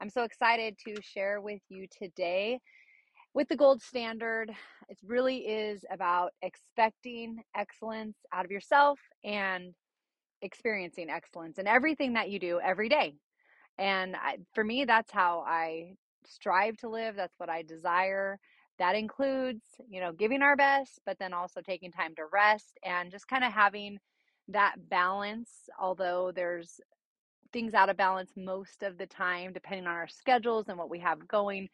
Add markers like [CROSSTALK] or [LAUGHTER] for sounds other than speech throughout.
I'm so excited to share with you today with the gold standard. It really is about expecting excellence out of yourself and experiencing excellence in everything that you do every day. And I, for me, that's how I strive to live. That's what I desire. That includes, you know, giving our best, but then also taking time to rest and just kind of having that balance. Although there's things out of balance most of the time, depending on our schedules and what we have going.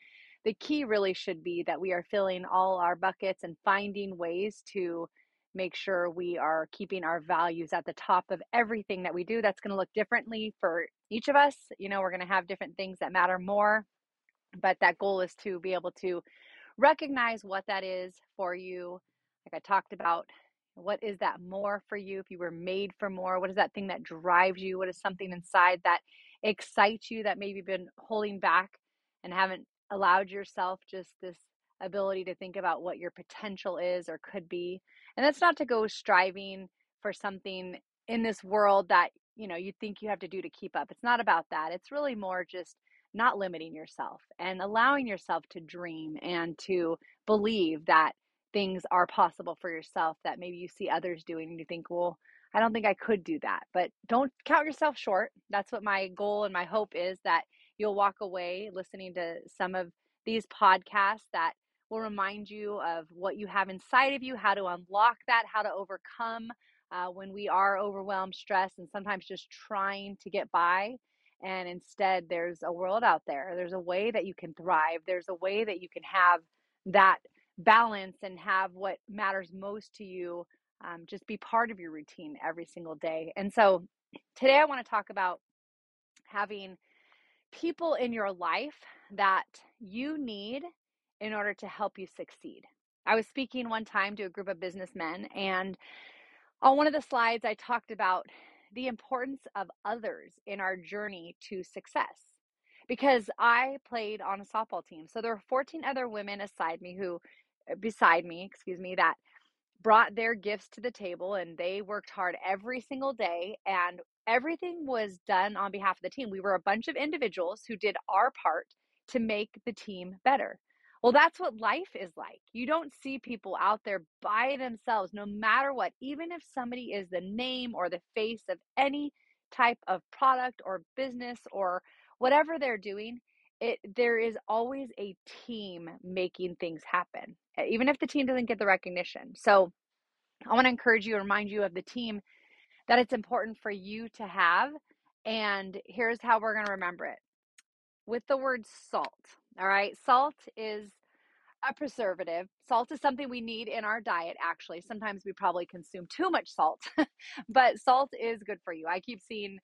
The key really should be that we are filling all our buckets and finding ways to make sure we are keeping our values at the top of everything that we do. That's going to look differently for each of us. You know, we're going to have different things that matter more, but that goal is to be able to recognize what that is for you. Like I talked about what is that more for you? If you were made for more, what is that thing that drives you? What is something inside that excites you that maybe been holding back and haven't allowed yourself just this ability to think about what your potential is or could be? And that's not to go striving for something in this world that, you know, you think you have to do to keep up. It's not about that. It's really more just not limiting yourself and allowing yourself to dream and to believe that things are possible for yourself that maybe you see others doing and you think, well, I don't think I could do that. But don't count yourself short. That's what my goal and my hope is that you'll walk away listening to some of these podcasts that will remind you of what you have inside of you, how to unlock that, how to overcome uh, when we are overwhelmed, stressed, and sometimes just trying to get by. And instead, there's a world out there. There's a way that you can thrive. There's a way that you can have that balance and have what matters most to you um, just be part of your routine every single day. And so today I want to talk about having people in your life that you need in order to help you succeed. I was speaking one time to a group of businessmen, and on one of the slides, I talked about the importance of others in our journey to success because I played on a softball team. So there were 14 other women aside me who beside me, excuse me, that brought their gifts to the table and they worked hard every single day and everything was done on behalf of the team. We were a bunch of individuals who did our part to make the team better. Well, that's what life is like. You don't see people out there by themselves, no matter what, even if somebody is the name or the face of any type of product or business or whatever they're doing, it there is always a team making things happen even if the team doesn't get the recognition. So i want to encourage you remind you of the team that it's important for you to have and here's how we're going to remember it. With the word salt all right salt is a preservative. Salt is something we need in our diet actually. Sometimes we probably consume too much salt [LAUGHS] but salt is good for you. I keep seeing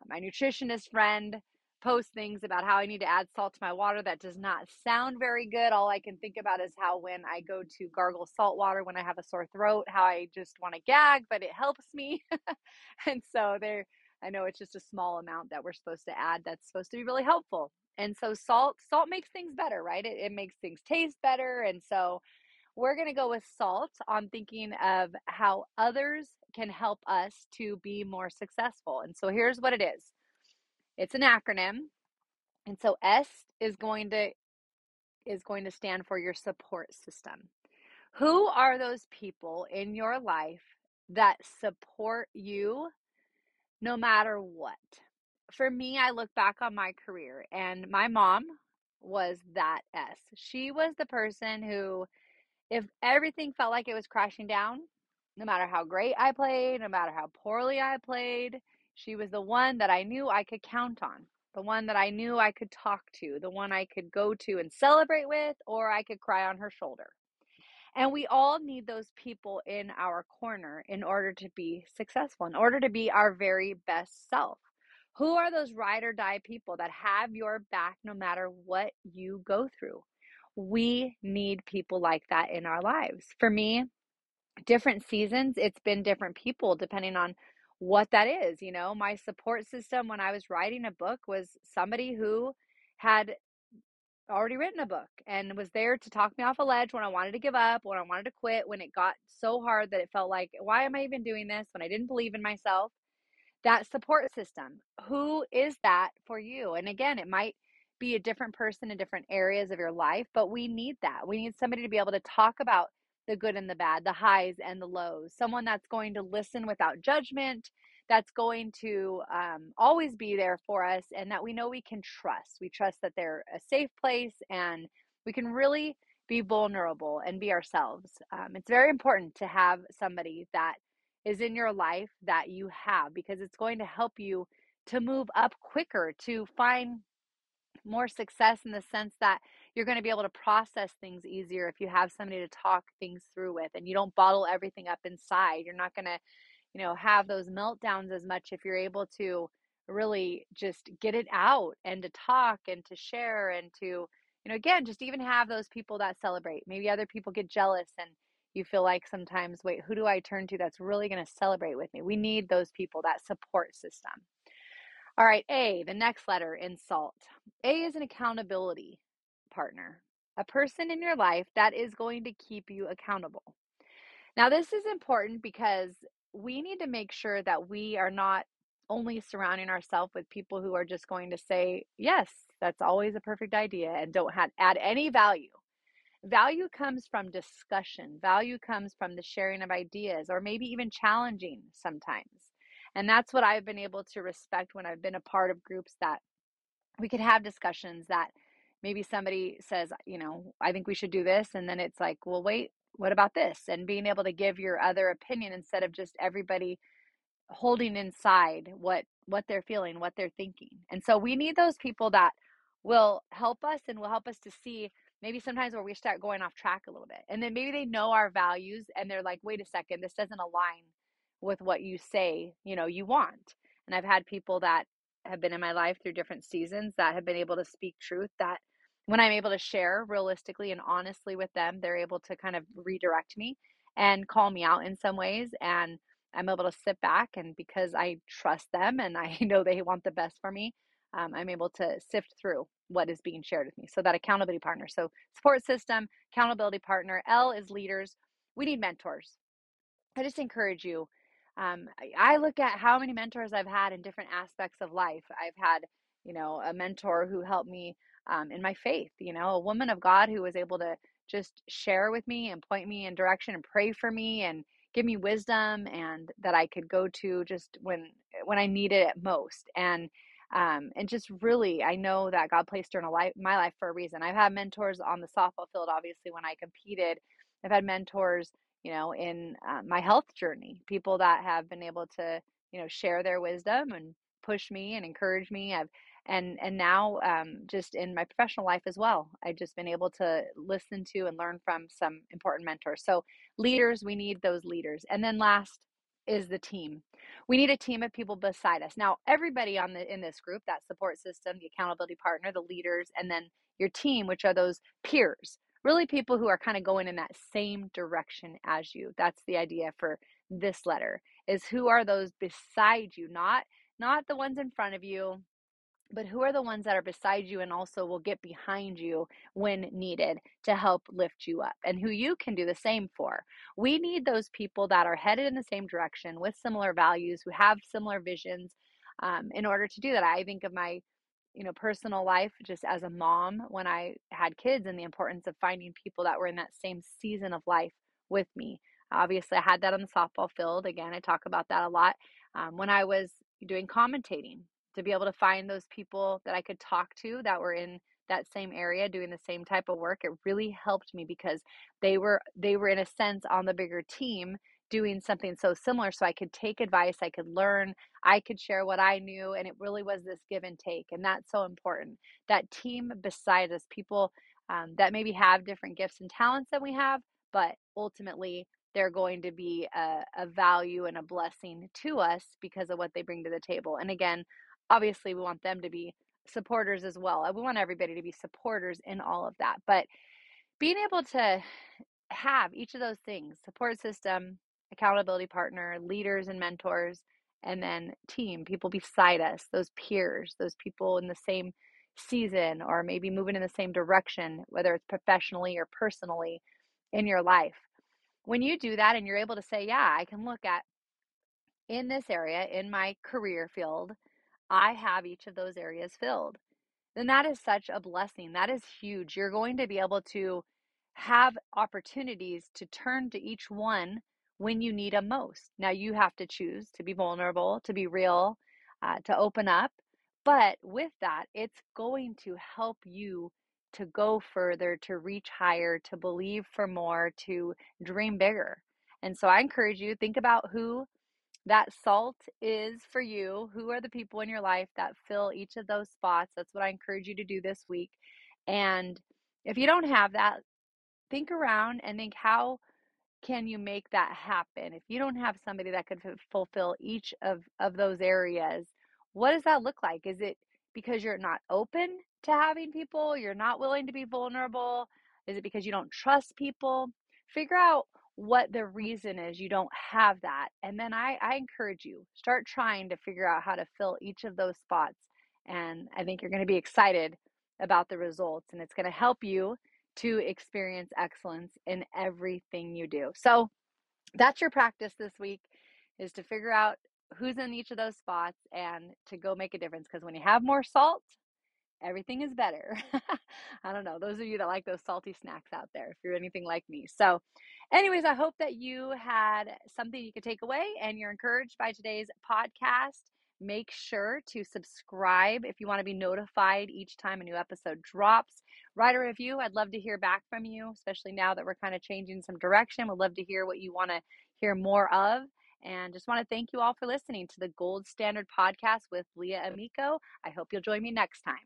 uh, my nutritionist friend post things about how I need to add salt to my water. That does not sound very good. All I can think about is how when I go to gargle salt water when I have a sore throat, how I just want to gag, but it helps me. [LAUGHS] and so there I know it's just a small amount that we're supposed to add that's supposed to be really helpful. And so salt salt makes things better, right? It, it makes things taste better. And so we're going to go with salt on thinking of how others can help us to be more successful. And so here's what it is it's an acronym. And so S is going to is going to stand for your support system. Who are those people in your life that support you no matter what? For me, I look back on my career and my mom was that S. She was the person who if everything felt like it was crashing down, no matter how great I played, no matter how poorly I played, she was the one that I knew I could count on, the one that I knew I could talk to, the one I could go to and celebrate with, or I could cry on her shoulder. And we all need those people in our corner in order to be successful, in order to be our very best self. Who are those ride or die people that have your back no matter what you go through? We need people like that in our lives. For me, different seasons, it's been different people depending on what that is. You know, my support system when I was writing a book was somebody who had already written a book and was there to talk me off a ledge when I wanted to give up, when I wanted to quit, when it got so hard that it felt like, why am I even doing this? When I didn't believe in myself. That support system. Who is that for you? And again, it might be a different person in different areas of your life, but we need that. We need somebody to be able to talk about the good and the bad, the highs and the lows, someone that's going to listen without judgment, that's going to um, always be there for us and that we know we can trust. We trust that they're a safe place and we can really be vulnerable and be ourselves. Um, it's very important to have somebody that is in your life that you have because it's going to help you to move up quicker, to find more success in the sense that you're going to be able to process things easier if you have somebody to talk things through with and you don't bottle everything up inside. You're not going to you know, have those meltdowns as much if you're able to really just get it out and to talk and to share and to, you know, again, just even have those people that celebrate. Maybe other people get jealous and you feel like sometimes, wait, who do I turn to that's really going to celebrate with me? We need those people, that support system. All right, A, the next letter in SALT. A is an accountability partner, a person in your life that is going to keep you accountable. Now, this is important because we need to make sure that we are not only surrounding ourselves with people who are just going to say, yes, that's always a perfect idea and don't have, add any value. Value comes from discussion, value comes from the sharing of ideas, or maybe even challenging sometimes. And that's what I've been able to respect when I've been a part of groups that we could have discussions that maybe somebody says, you know, I think we should do this. And then it's like, well, wait, what about this and being able to give your other opinion instead of just everybody holding inside what what they're feeling what they're thinking and so we need those people that will help us and will help us to see maybe sometimes where we start going off track a little bit and then maybe they know our values and they're like wait a second this doesn't align with what you say you know you want and i've had people that have been in my life through different seasons that have been able to speak truth that when I'm able to share realistically and honestly with them, they're able to kind of redirect me and call me out in some ways. And I'm able to sit back and because I trust them and I [LAUGHS] know they want the best for me, um, I'm able to sift through what is being shared with me. So that accountability partner. So support system, accountability partner. L is leaders. We need mentors. I just encourage you. Um, I look at how many mentors I've had in different aspects of life. I've had, you know, a mentor who helped me um, in my faith, you know, a woman of God who was able to just share with me and point me in direction and pray for me and give me wisdom and that I could go to just when when I needed it most. And um, and just really, I know that God placed her in a life, my life for a reason. I've had mentors on the softball field, obviously, when I competed. I've had mentors, you know, in uh, my health journey, people that have been able to, you know, share their wisdom and push me and encourage me. I've and and now um, just in my professional life as well i've just been able to listen to and learn from some important mentors. So leaders we need those leaders. And then last is the team. We need a team of people beside us. Now everybody on the in this group that support system the accountability partner the leaders and then your team which are those peers really people who are kind of going in that same direction as you that's the idea for this letter is who are those beside you not not the ones in front of you but who are the ones that are beside you and also will get behind you when needed to help lift you up and who you can do the same for. We need those people that are headed in the same direction with similar values who have similar visions um, in order to do that. I think of my you know personal life just as a mom when i had kids and the importance of finding people that were in that same season of life with me. Obviously i had that on the softball field again i talk about that a lot um, when i was doing commentating to be able to find those people that I could talk to that were in that same area doing the same type of work it really helped me because they were they were in a sense on the bigger team doing something so similar so I could take advice I could learn I could share what I knew and it really was this give and take and that's so important that team beside us people um, that maybe have different gifts and talents than we have but ultimately they're going to be a, a value and a blessing to us because of what they bring to the table and again obviously we want them to be supporters as well. We want everybody to be supporters in all of that. But being able to have each of those things support system, accountability partner, leaders and mentors, and then team, people beside us, those peers, those people in the same season or maybe moving in the same direction, whether it's professionally or personally in your life. When you do that and you're able to say, Yeah, I can look at in this area, in my career field, I have each of those areas filled. Then that is such a blessing. That is huge. You're going to be able to have opportunities to turn to each one when you need them most. Now, you have to choose to be vulnerable, to be real, uh, to open up. But with that, it's going to help you to go further, to reach higher, to believe for more, to dream bigger. And so I encourage you think about who that salt is for you. Who are the people in your life that fill each of those spots? That's what I encourage you to do this week. And if you don't have that, think around and think how can you make that happen? If you don't have somebody that could fulfill each of, of those areas, what does that look like? Is it because you're not open to having people? You're not willing to be vulnerable? Is it because you don't trust people? Figure out what the reason is you don't have that. And then I, I encourage you, start trying to figure out how to fill each of those spots. And I think you're going to be excited about the results, and it's going to help you to experience excellence in everything you do. So that's your practice this week is to figure out who's in each of those spots and to go make a difference because when you have more salt, everything is better. [LAUGHS] I don't know, those of you that like those salty snacks out there, if you're anything like me. So, anyways, I hope that you had something you could take away and you're encouraged by today's podcast. Make sure to subscribe if you want to be notified each time a new episode drops. Write a review. I'd love to hear back from you, especially now that we're kind of changing some direction. We'd love to hear what you want to hear more of. And just want to thank you all for listening to the Gold Standard Podcast with Leah Amico. I hope you'll join me next time.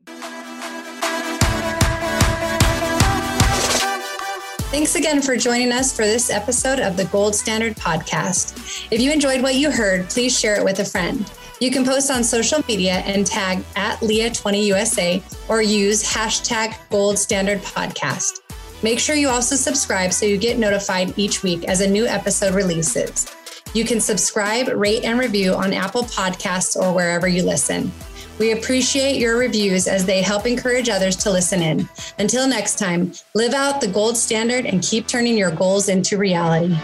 Thanks again for joining us for this episode of the Gold Standard Podcast. If you enjoyed what you heard, please share it with a friend. You can post on social media and tag at Leah20USA or use hashtag Gold Standard Podcast. Make sure you also subscribe so you get notified each week as a new episode releases. You can subscribe, rate, and review on Apple Podcasts or wherever you listen. We appreciate your reviews as they help encourage others to listen in. Until next time, live out the gold standard and keep turning your goals into reality.